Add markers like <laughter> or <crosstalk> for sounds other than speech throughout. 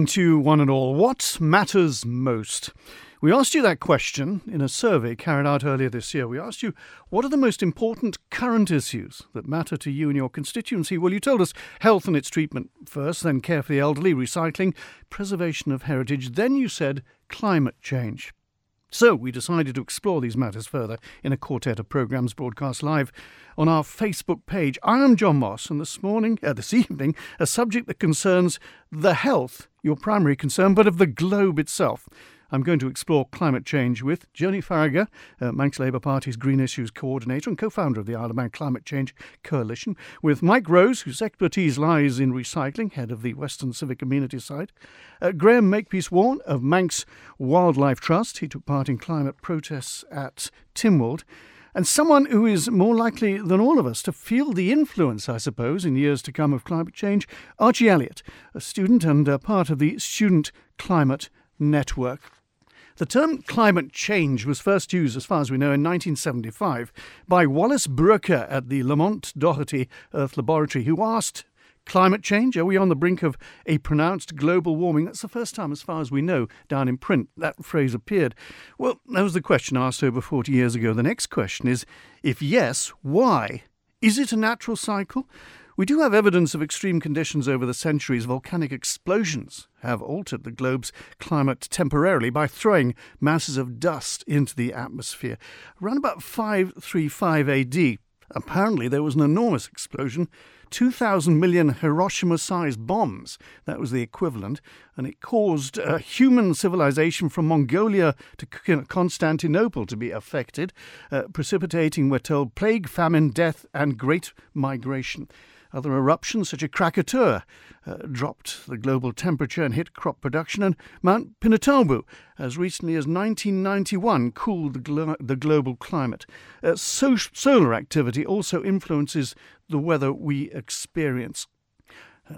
evening to one and all. What matters most? We asked you that question in a survey carried out earlier this year. We asked you, what are the most important current issues that matter to you and your constituency? Well, you told us health and its treatment first, then care for the elderly, recycling, preservation of heritage, then you said climate change. So we decided to explore these matters further in a quartet of programmes broadcast live on our Facebook page. I am John Moss, and this morning, uh, this <laughs> evening, a subject that concerns the health, your primary concern, but of the globe itself. I'm going to explore climate change with Joni Faragher, uh, Manx Labour Party's Green Issues Coordinator and co founder of the Isle of Man Climate Change Coalition, with Mike Rose, whose expertise lies in recycling, head of the Western Civic Community Site, uh, Graham Makepeace Warne of Manx Wildlife Trust. He took part in climate protests at Tynwald and someone who is more likely than all of us to feel the influence, I suppose, in years to come of climate change, Archie Elliott, a student and a part of the Student Climate Network. The term climate change was first used, as far as we know, in 1975 by Wallace Broecker at the Lamont Doherty Earth Laboratory, who asked Climate change? Are we on the brink of a pronounced global warming? That's the first time, as far as we know, down in print that phrase appeared. Well, that was the question asked over 40 years ago. The next question is if yes, why? Is it a natural cycle? We do have evidence of extreme conditions over the centuries. Volcanic explosions have altered the globe's climate temporarily by throwing masses of dust into the atmosphere. Around about 535 AD, apparently there was an enormous explosion 2,000 million Hiroshima sized bombs. That was the equivalent. And it caused uh, human civilization from Mongolia to Constantinople to be affected, uh, precipitating, we're told, plague, famine, death, and great migration. Other eruptions, such as Krakatoa, uh, dropped the global temperature and hit crop production, and Mount Pinatubo, as recently as 1991, cooled the, glo- the global climate. Uh, so- solar activity also influences the weather we experience.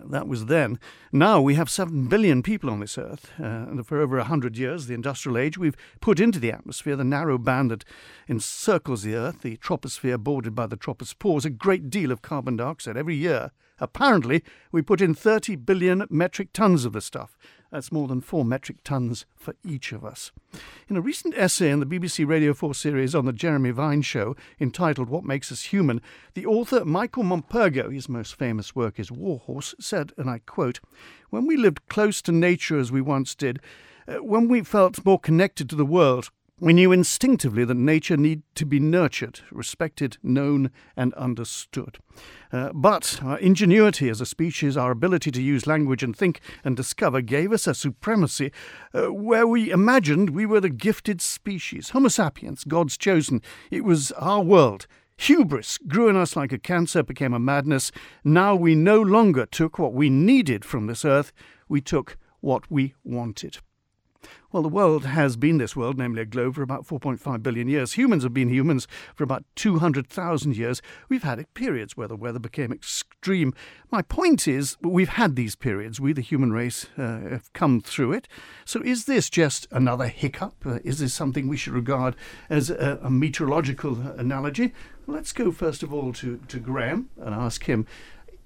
That was then. Now we have 7 billion people on this earth, uh, and for over 100 years, the industrial age, we've put into the atmosphere the narrow band that encircles the earth, the troposphere bordered by the tropopause, a great deal of carbon dioxide every year. Apparently, we put in 30 billion metric tons of the stuff. That's more than four metric tons for each of us. In a recent essay in the BBC Radio 4 series on the Jeremy Vine Show, entitled What Makes Us Human, the author Michael Morpurgo, his most famous work is Warhorse, said, and I quote, When we lived close to nature as we once did, uh, when we felt more connected to the world, we knew instinctively that nature needed to be nurtured, respected, known, and understood. Uh, but our ingenuity as a species, our ability to use language and think and discover, gave us a supremacy uh, where we imagined we were the gifted species. Homo sapiens, God's chosen. It was our world. Hubris grew in us like a cancer, became a madness. Now we no longer took what we needed from this earth, we took what we wanted. Well, the world has been this world, namely a globe, for about 4.5 billion years. Humans have been humans for about 200,000 years. We've had periods where the weather became extreme. My point is, we've had these periods. We, the human race, uh, have come through it. So is this just another hiccup? Uh, is this something we should regard as a, a meteorological analogy? let's go first of all to, to Graham and ask him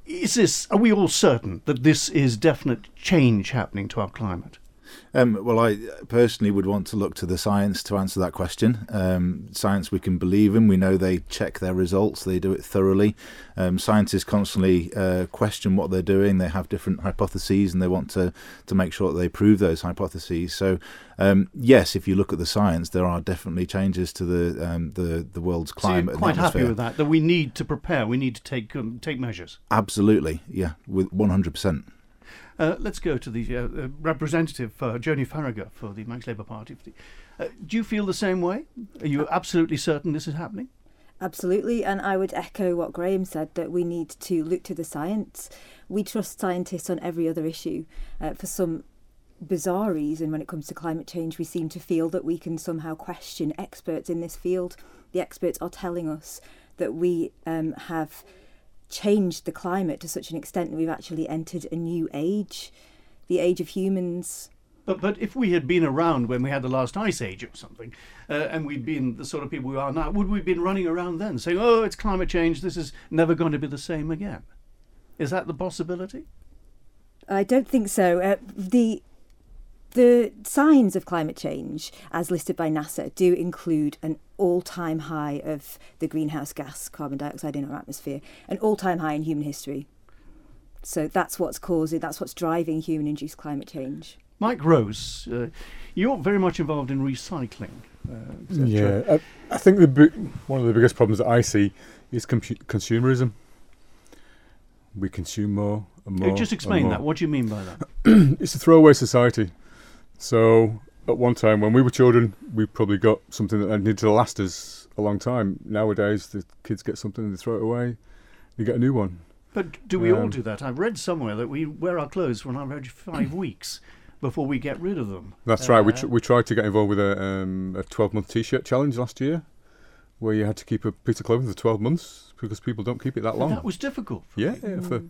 is this, are we all certain that this is definite change happening to our climate? Um, well, I personally would want to look to the science to answer that question. Um, science we can believe in. We know they check their results. They do it thoroughly. Um, scientists constantly uh, question what they're doing. They have different hypotheses, and they want to to make sure that they prove those hypotheses. So, um, yes, if you look at the science, there are definitely changes to the um, the the world's climate. So quite happy with that. That we need to prepare. We need to take um, take measures. Absolutely, yeah, with one hundred percent. Uh, let's go to the uh, uh representative, uh, Joni Faragher, for the Manx Labour Party. Uh, do you feel the same way? Are you absolutely certain this is happening? Absolutely, and I would echo what Graham said that we need to look to the science. We trust scientists on every other issue. Uh, for some bizarre reason, when it comes to climate change, we seem to feel that we can somehow question experts in this field. The experts are telling us that we um, have changed the climate to such an extent that we've actually entered a new age, the age of humans. But, but if we had been around when we had the last ice age or something, uh, and we'd been the sort of people we are now, would we have been running around then saying, oh, it's climate change, this is never going to be the same again? Is that the possibility? I don't think so. Uh, the the signs of climate change, as listed by NASA, do include an all time high of the greenhouse gas carbon dioxide in our atmosphere, an all time high in human history. So that's what's causing, that's what's driving human induced climate change. Mike Rose, uh, you're very much involved in recycling. Uh, yeah, I, I, think the one of the biggest problems that I see is consumerism. We consume more and more. Just explain more. that. What do you mean by that? <clears throat> it's a throwaway society. So at one time when we were children, we probably got something that needed to last us a long time. Nowadays, the kids get something and they throw it away. You get a new one. But do we um, all do that? I've read somewhere that we wear our clothes for an average five <coughs> weeks before we get rid of them. That's uh, right. We, tr- we tried to get involved with a, um, a 12 month t shirt challenge last year where you had to keep a piece of clothing for 12 months because people don't keep it that long. That was difficult. Yeah, yeah for,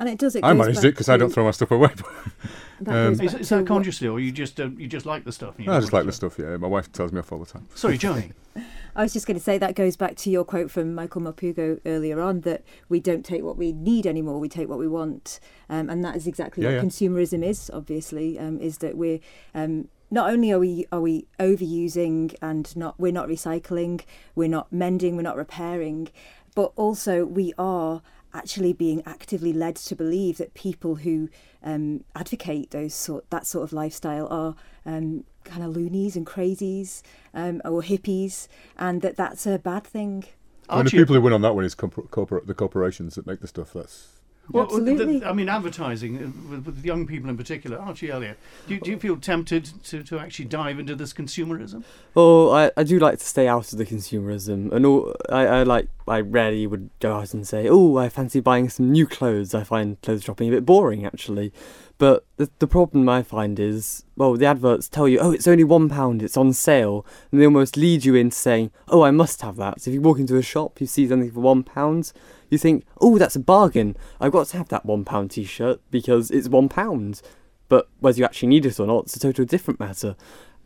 and it does. It I managed it because I don't throw my stuff away. <laughs> um, is, is that consciously, or you just uh, you just like the stuff? I just like the stuff. Yeah, my wife tells me off all the time. Sorry, Johnny. <laughs> I was just going to say that goes back to your quote from Michael Morpurgo earlier on that we don't take what we need anymore, we take what we want, um, and that is exactly yeah, what yeah. consumerism is. Obviously, um, is that we're um, not only are we are we overusing and not we're not recycling, we're not mending, we're not repairing, but also we are actually being actively led to believe that people who um, advocate those sort that sort of lifestyle are um, kind of loonies and crazies um, or hippies, and that that's a bad thing. I mean, the people who win on that one is corporate, the corporations that make the stuff. That's well, Absolutely. The, I mean, advertising uh, with, with, young people in particular. Archie Elliott, do, do you feel tempted to, to actually dive into this consumerism? Well, I, I do like to stay out of the consumerism, and all, I, I like I rarely would go out and say, "Oh, I fancy buying some new clothes." I find clothes shopping a bit boring, actually. But the, the problem I find is, well, the adverts tell you, oh, it's only one pound, it's on sale, and they almost lead you into saying, oh, I must have that. So if you walk into a shop, you see something for one pound, you think, oh, that's a bargain. I've got to have that one pound t-shirt because it's one pound. But whether you actually need it or not, it's a totally different matter.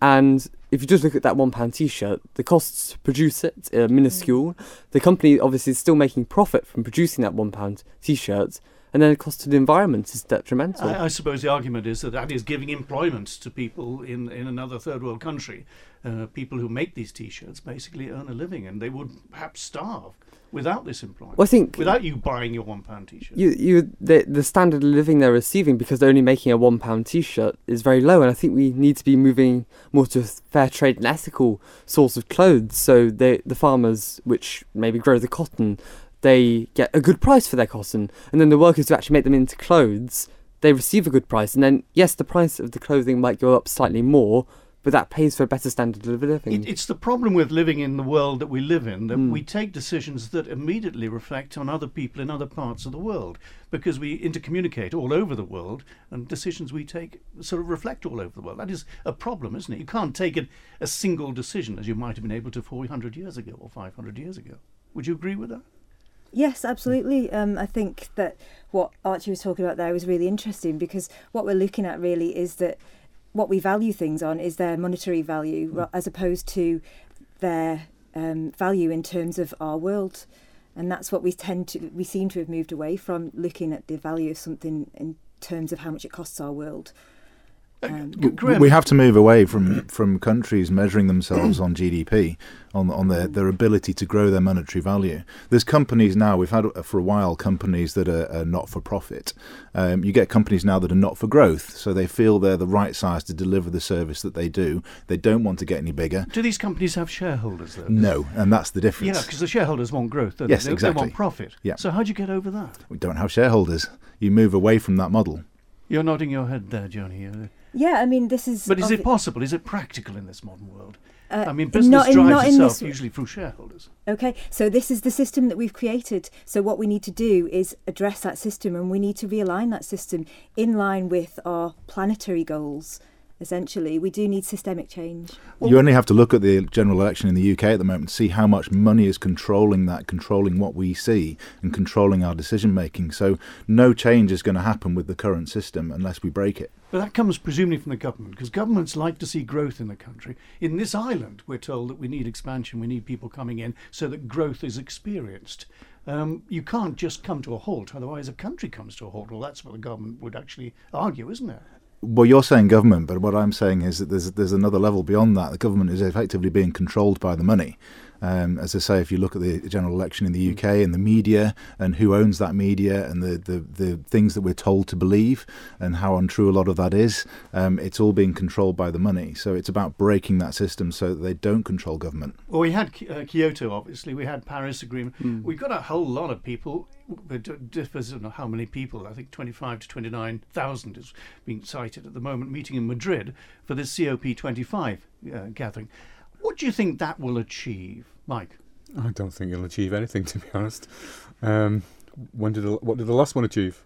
And if you just look at that one pound t-shirt, the costs to produce it are minuscule. The company obviously is still making profit from producing that one pound t-shirt, and then the cost to the environment is detrimental. I, I, suppose the argument is that that is giving employment to people in, in another third world country. Uh, people who make these T-shirts basically earn a living, and they would perhaps starve without this employment. Well, I think without you buying your one pound T-shirt, you you the the standard of living they're receiving because they're only making a one pound T-shirt is very low, and I think we need to be moving more to a fair trade and ethical source of clothes. So they, the farmers, which maybe grow the cotton, they get a good price for their cotton, and then the workers who actually make them into clothes, they receive a good price, and then yes, the price of the clothing might go up slightly more but that pays for a better standard of living. It, it's the problem with living in the world that we live in that mm. we take decisions that immediately reflect on other people in other parts of the world because we intercommunicate all over the world and decisions we take sort of reflect all over the world. That is a problem, isn't it? You can't take a, a single decision as you might have been able to 400 years ago or 500 years ago. Would you agree with that? Yes, absolutely. Um, I think that what Archie was talking about there was really interesting because what we're looking at really is that what we value things on is their monetary value mm. as opposed to their um, value in terms of our world. And that's what we tend to, we seem to have moved away from looking at the value of something in terms of how much it costs our world. Um, we have to move away from, from countries measuring themselves on GDP, on on their, their ability to grow their monetary value. There's companies now we've had for a while companies that are, are not for profit. Um, you get companies now that are not for growth, so they feel they're the right size to deliver the service that they do. They don't want to get any bigger. Do these companies have shareholders though? No, and that's the difference. Yeah, because the shareholders want growth. yes, they? exactly. They want profit. Yeah. So how do you get over that? We don't have shareholders. You move away from that model. You're nodding your head there, Johnny. Yeah, I mean, this is. But is it possible? Is it practical in this modern world? Uh, I mean, business not, drives not itself usually through shareholders. Okay, so this is the system that we've created. So what we need to do is address that system, and we need to realign that system in line with our planetary goals. Essentially. We do need systemic change. you only have to look at the general election in the UK at the moment to see how much money is controlling that, controlling what we see, and controlling our decision making. So, no change is going to happen with the current system unless we break it. But that comes presumably from the government, because governments like to see growth in the country. In this island, we're told that we need expansion, we need people coming in so that growth is experienced. Um, you can't just come to a halt, otherwise, a country comes to a halt. Well, that's what the government would actually argue, isn't it? Well, you're saying government, but what I'm saying is that there's there's another level beyond that. The government is effectively being controlled by the money. Um, as I say, if you look at the general election in the UK and the media and who owns that media and the, the, the things that we're told to believe and how untrue a lot of that is, um, it's all being controlled by the money. So it's about breaking that system so that they don't control government. Well, we had uh, Kyoto, obviously. We had Paris Agreement. Mm. We've got a whole lot of people. It differs in how many people. I think 25 to 29,000 is being cited at the moment, meeting in Madrid for this COP25 uh, gathering. What do you think that will achieve, Mike? I don't think it'll achieve anything, <laughs> to be honest. Um, when did the, what did the last one achieve?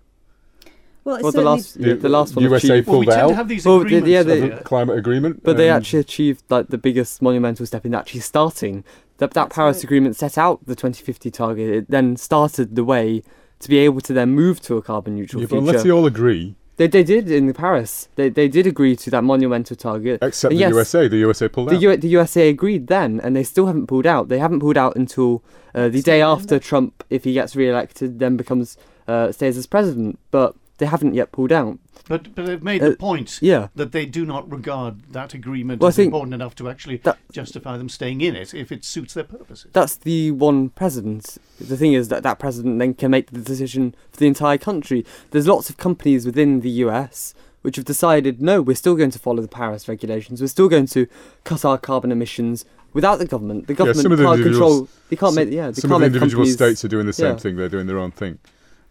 Well, well the last yeah, the last one USA achieved, pulled well, we out. To have these well, agreements yeah, they, climate agreement, but um, they actually achieved like the biggest monumental step in actually starting. That that Paris right. Agreement set out the 2050 target. It then started the way to be able to then move to a carbon neutral yeah, future. But unless they all agree, they, they did in Paris. They, they did agree to that monumental target. Except and the yes, USA. The USA pulled the out. U- the USA agreed then, and they still haven't pulled out. They haven't pulled out until uh, the day after Trump, if he gets re-elected, then becomes uh, stays as president. But they haven't yet pulled out. But but they've made uh, the point yeah. that they do not regard that agreement well, as important enough to actually that, justify them staying in it if it suits their purposes. That's the one president. The thing is that that president then can make the decision for the entire country. There's lots of companies within the US which have decided no, we're still going to follow the Paris regulations. We're still going to cut our carbon emissions without the government. The government yeah, can't control. They can't some, make. Yeah, some of the individual companies, states are doing the same yeah. thing. They're doing their own thing.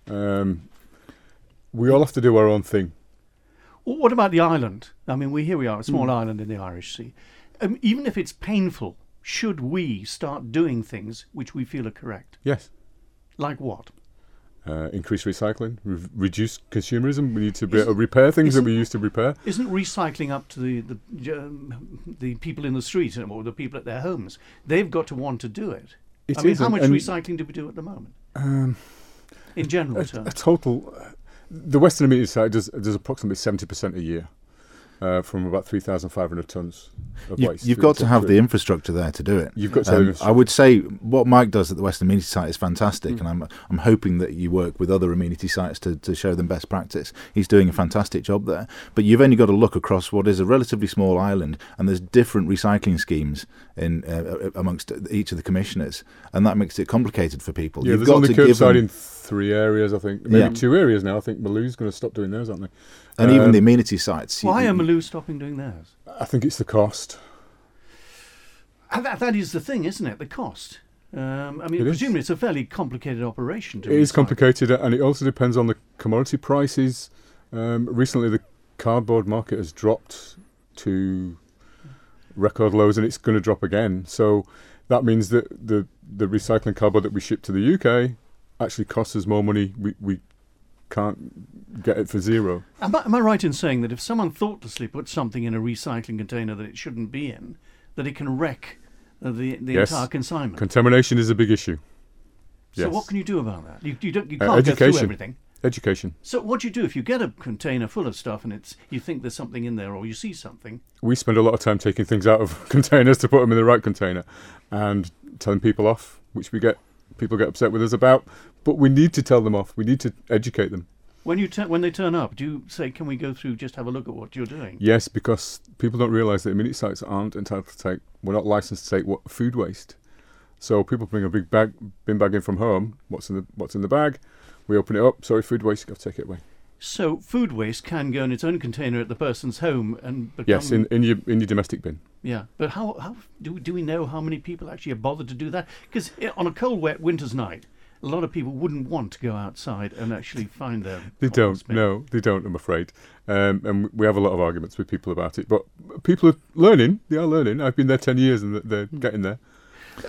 Um, we all have to do our own thing. Well, what about the island? I mean, we here we are, a small Mm. island in the Irish Sea. Um, even if it's painful, should we start doing things which we feel are correct? Yes. Like what? Uh, increase recycling, re- reduce consumerism. We need to be able to repair things that we used to repair. Isn't recycling up to the the, um, the people in the street and or the people at their homes? They've got to want to do it. It I mean, how much recycling do we do at the moment? Um, In general a, terms. a total. The Western Amenity site does, does approximately seventy percent a year, uh, from about three thousand five hundred tons of You, waste. you've got to have the infrastructure there to do it. You've got to. Um, I would say what Mike does at the Western Amenity Site is fantastic, Mm. and I'm I'm hoping that you work with other amenity sites to, to show them best practice. He's doing a fantastic job there, but you've only got to look across what is a relatively small island, and there's different recycling schemes in uh, amongst each of the commissioners, and that makes it complicated for people. Yeah, you've there's got only to give curbside them, in three areas, I think. Maybe Yeah. two areas now. I think Malew's going to stop doing theirs, aren't they? and even um, the amenity sites. Why you- are Malew stopping doing theirs? I think it's the cost. That, that is the thing, isn't it? The cost. Um, I mean, It is. presumably it's a fairly complicated operation. To It is complicated, and it also depends on the commodity prices. Um, recently, the cardboard market has dropped to record lows, and it's going to drop again. So that means that the the recycling cardboard that we ship to the UK actually costs us more money. We we can't get it for zero. Am I, am I right in saying that if someone thoughtlessly puts something in a recycling container that it shouldn't be in, that it can wreck uh, the the Yes. entire consignment? Contamination is a big issue. So yes. what can you do about that? You, you don't you Uh, can't go through education. everything. Education. So what do you do if you get a container full of stuff and it's you think there's something in there or you see something? we spend a lot of time taking things out of <laughs> containers to put them in the right container and telling people off, which we get people get upset with us about. But we need to tell them off. We need to educate them. When you tu- when they turn up, do you say, "Can we go through? Just have a look at what you're doing"? Yes, because people don't realise that amenity sites aren't entitled to take. We're not licensed to take what, food waste. So people bring a big bag, bin bag in from home. What's in the What's in the bag? We open it up. Sorry, food waste. Got to take it away. So food waste can go in its own container at the person's home and become Yes, in, in your in your domestic bin. Yeah. But how how do do we know how many people actually have bothered to do that? Because on a cold, wet winter's night, a lot of people wouldn't want to go outside and actually find their They don't. compost bin. No, they don't. I'm afraid. Um, and we have a lot of arguments with people about it. But people are learning. They are learning. I've been there ten years, and they're getting there.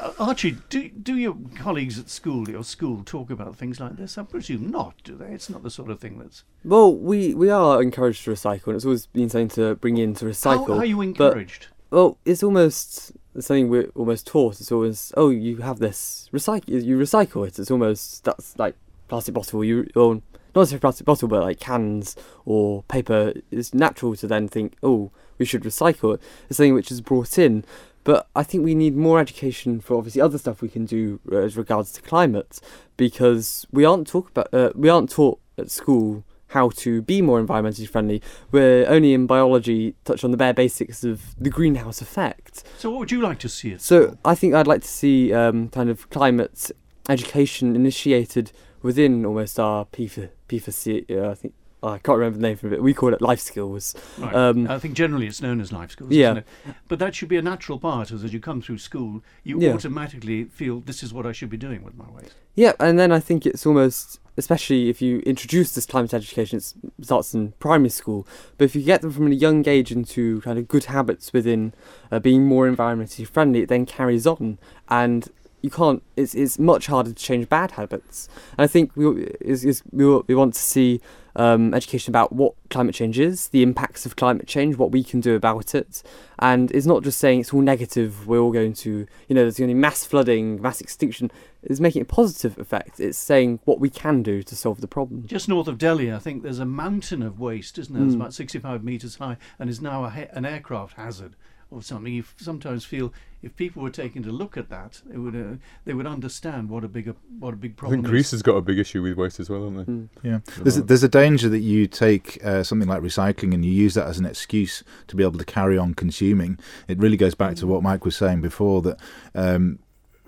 Uh, Archie, do, do your colleagues at school, your school, talk about things like this? I presume not, do they? It's not the sort of thing that's. Well, we, we are encouraged to recycle, and it's always been something to bring in to recycle. how are you encouraged? Well, it's almost something we're almost taught. It's always, oh, you have this recycle, you recycle it. It's almost that's like plastic bottle. You or not necessarily plastic bottle, but like cans or paper. It's natural to then think, oh, we should recycle it. It's something which is brought in. But I think we need more education for obviously other stuff we can do uh, as regards to climate, because we aren't talk about uh, we aren't taught at school how to be more environmentally friendly. We're only in biology touch on the bare basics of the greenhouse effect. So, what would you like to see So? I think I'd like to see um, kind of climate education initiated within almost our PFA, PFA uh, I think I can't remember the name of it. We call it life skills. Right. um, I think generally it's known as life skills, Yeah. isn't it? But that should be a natural part as, as you come through school, you Yeah. automatically feel this is what I should be doing with my waste. Yeah, and then I think it's almost, especially if you introduce this climate education, it starts in primary school. But if you get them from a young age into kind of good habits within uh, being more environmentally friendly, it then carries on, and you can't. It's it's much harder to change bad habits. And I think we is, is we, we want to see um, education about what climate change is, the impacts of climate change, what we can do about it, and it's not just saying it's all negative. We're all going to, you know, there's going to be mass flooding, mass extinction It's making a positive effect. It's saying what we can do to solve the problem. Just north of Delhi, I think there's a mountain of waste, isn't there? It's Mm. about 65 metres high and is now a an aircraft hazard or something. You f- sometimes feel if people were taking to look at that, it would uh, they would understand what a big what a big problem. I think Greece is. has got a big issue with waste as well, haven't they? Mm. Yeah, there's a, there's a danger that you take uh, something like recycling and you use that as an excuse to be able to carry on consuming. It really goes back to what Mike was saying before that um,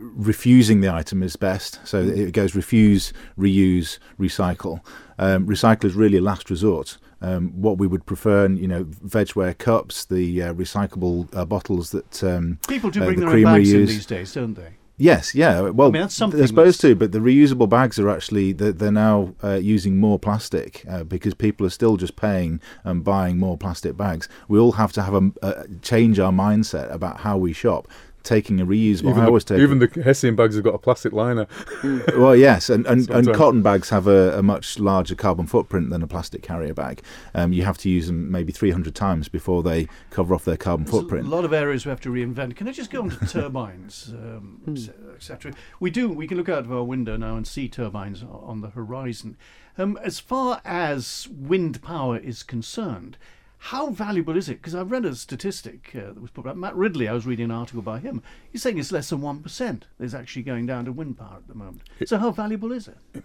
refusing the item is best. So it goes refuse, reuse, recycle. Um, recycle is really a last resort. Um, what we would prefer, you know, vegware cups, the uh, recyclable uh, bottles that um, People do uh, bring the their own bags in these days, don't they? Yes, yeah. Well, I mean, that's something they're supposed to, but the reusable bags are actually they're, they're now uh, using more plastic uh, because people are still just paying and buying more plastic bags. We all have to have a, uh, change our mindset about how we shop. Taking a reusable, Even, I always the, take even the Hessian bags have got a plastic liner. <laughs> well, yes, and, and, and cotton bags have a, a much larger carbon footprint than a plastic carrier bag. Um, you have to use them maybe 300 times before they cover off their carbon There's footprint. a lot of areas we have to reinvent. Can I just go on to <laughs> turbines, um, Hmm. etc.? We do. We can look out of our window now and see turbines on the horizon. Um, as far as wind power is concerned, how valuable is it? Because I've read a statistic uh, that was put out. Matt Ridley, I was reading an article by him. He's saying it's less than one percent is actually going down to wind power at the moment. So how valuable is it?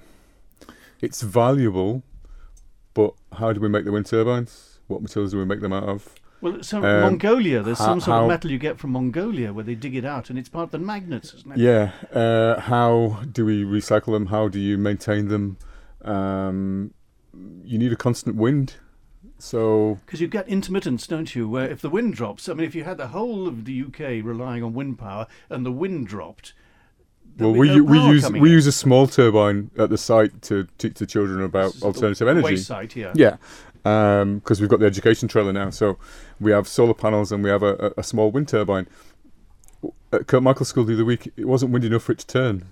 It's valuable, but how do we make the wind turbines? What materials do we make them out of? Well, so Um, Mongolia, there's some sort of metal you get from Mongolia where they dig it out, and it's part of the magnets, isn't it? Yeah. Uh, how do we recycle them? How do you maintain them? Um, you need a constant wind. So Because you get intermittence, don't you? Where if the wind drops, I mean, if you had the whole of the UK relying on wind power and the wind dropped, well, we no we use we in. use a small turbine at the site to teach the children about alternative the energy. waste site, yeah. Yeah, um, because we've got the education trailer now, so we have solar panels and we have a, a, a small wind turbine. At Kirk Michael School the other week, it wasn't windy enough for it to turn,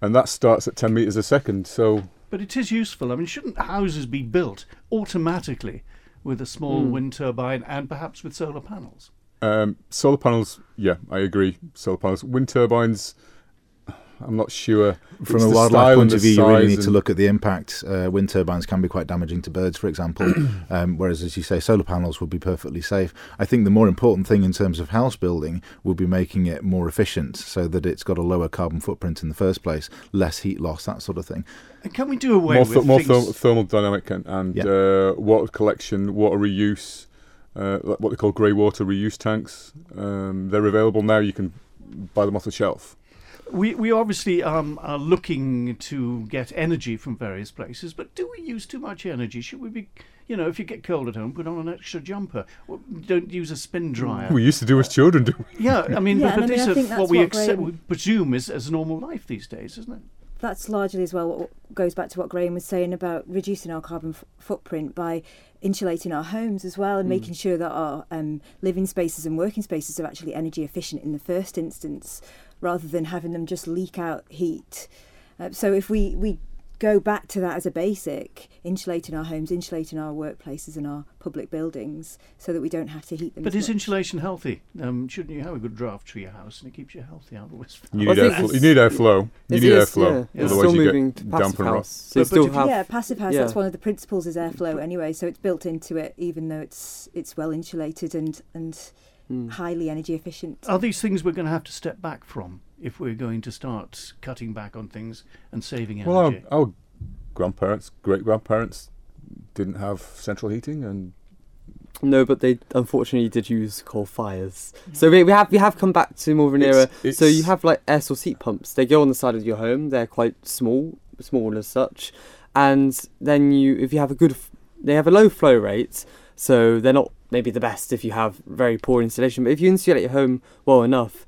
and that starts at ten meters a second. So But it is useful. I mean, shouldn't houses be built automatically with a small Hmm. wind turbine and perhaps with solar panels? um, solar panels, yeah, I agree. Solar panels, wind turbines. I'm not sure. From It's a wildlife point point of view, you really need to look at the impact. Uh, wind turbines can be quite damaging to birds, for example, <coughs> um, whereas, as you say, solar panels would be perfectly safe. I think the more important thing in terms of house building would be making it more efficient so that it's got a lower carbon footprint in the first place, less heat loss, that sort of thing. And can we do away more with th- more things? therm- thermal dynamic and, and Yeah. uh, water collection, water reuse, uh, like what they call grey water reuse tanks. Um, they're available now. You can buy them off the shelf. We we obviously um, are looking to get energy from various places, but do we use too much energy? Should we be, you know, if you get cold at home, put on an extra jumper. Well, Don't use a spin dryer. We used to do as children, do we? yeah, I mean, <laughs> Yeah, but, and I mean, these I are what we what accept, we presume is as normal life these days, isn't it? that's largely as well what goes back to what Graham was saying about reducing our carbon f- footprint by insulating our homes as well and Mm. making sure that our um, living spaces and working spaces are actually energy efficient in the first instance. Rather than having them just leak out heat. Uh, so if we, we go back to that as a basic, insulating our homes, insulating our workplaces and our public buildings so that we don't have to heat them. But is much. insulation healthy? Um, shouldn't you have a good draft for your house and it keeps you healthy outdoors? You Well, need, I think airflow. you it's- need airflow. You It's- need it's- airflow. Yeah, it's Otherwise, still you moving get to damp passive and rot. house. So But- but still have yeah, passive house. yeah. That's one of the principles is airflow anyway. So it's built into it, even though it's it's well insulated and and Mm. highly energy efficient. Are these things we're going to have to step back from if we're going to start cutting back on things and saving energy? Well, our, our grandparents, great grandparents, didn't have central heating, and No, but they unfortunately did use coal fires. So we, we have we have come back to more of an era. It's- So you have like air source heat pumps. They go on the side of your home. They're quite small, small as such, and then you if you have a good, f- they have a low flow rate. So they're not maybe the best if you have very poor insulation. But if you insulate your home well enough,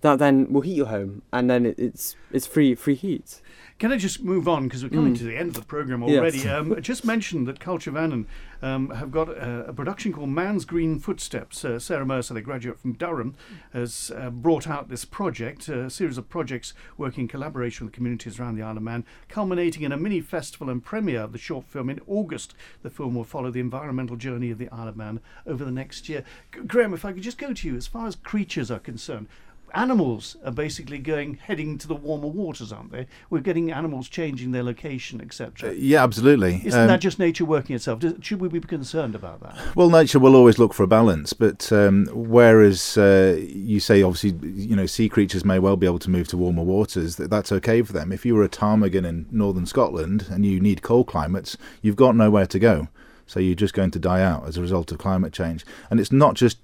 that then will heat your home, and then it, it's it's free free heat. Can I just move on because we're coming Mm. to the end of the program Yes. already? Um, just mention that Culture Vannin um, have got a, a production called Man's Green Footsteps. Uh, Sarah Mercer, the graduate from Durham, has uh, brought out this project, a series of projects working in collaboration with communities around the Isle of Man, culminating in a mini festival and premiere of the short film in August. The film will follow the environmental journey of the Isle of Man over the next year. Graham, if I could just go to you, as far as creatures are concerned, animals are basically going heading to the warmer waters, aren't they? We're getting animals changing their location, etc. Yeah, absolutely. Isn't Um, that just nature working itself? Does, should we be concerned about that? Well, nature will always look for a balance, but um, whereas uh, you say obviously, you know, sea creatures may well be able to move to warmer waters, that that's okay for them. If you were a ptarmigan in northern Scotland and you need cold climates, you've got nowhere to go, so you're just going to die out as a result of climate change. And it's not just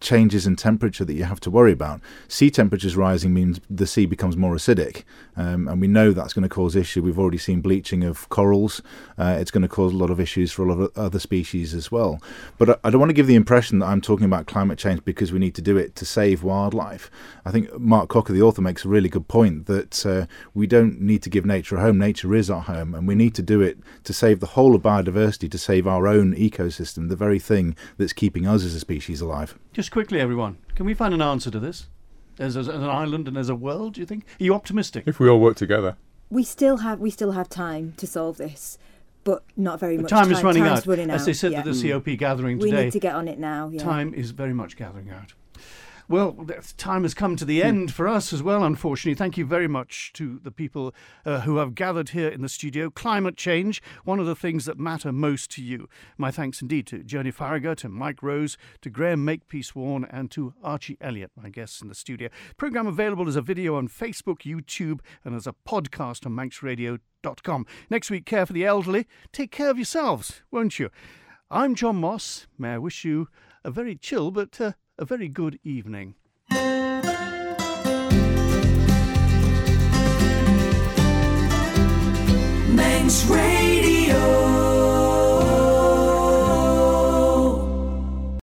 changes in temperature that you have to worry about. Sea temperatures rising means the sea becomes more acidic, um, and we know that's going to cause issue. We've already seen bleaching of corals. Uh, it's going to cause a lot of issues for a lot of other species as well. But I, I don't want to give the impression that I'm talking about climate change because we need to do it to save wildlife. I think Mark Cocker, the author, makes a really good point that uh, we don't need to give nature a home. Nature is our home, and we need to do it to save the whole of biodiversity, to save our own ecosystem, the very thing that's keeping us as a species alive. Just quickly, everyone, can we find an answer to this? As, as an island and as a world, do you think? Are you optimistic? if we all work together, We still have we still have time to solve this, but not very The much. time is running Time's out. running As they said yeah. at the COP gathering today, we need to get on it now. Yeah. time is very much gathering out. Well, time has come to the Hmm. end for us as well, unfortunately. Thank you very much to the people uh, who have gathered here in the studio. Climate change, one of the things that matter most to you. My thanks indeed to Joni Faragher, to Mike Rose, to Graham Makepeace Warne, and to Archie Elliott, my guests in the studio. Program available as a video on Facebook, YouTube, and as a podcast on manxradio.com. Next week, care for the elderly. Take care of yourselves, won't you? I'm John Moss. May I wish you a very chill but uh, a very good evening. Radio.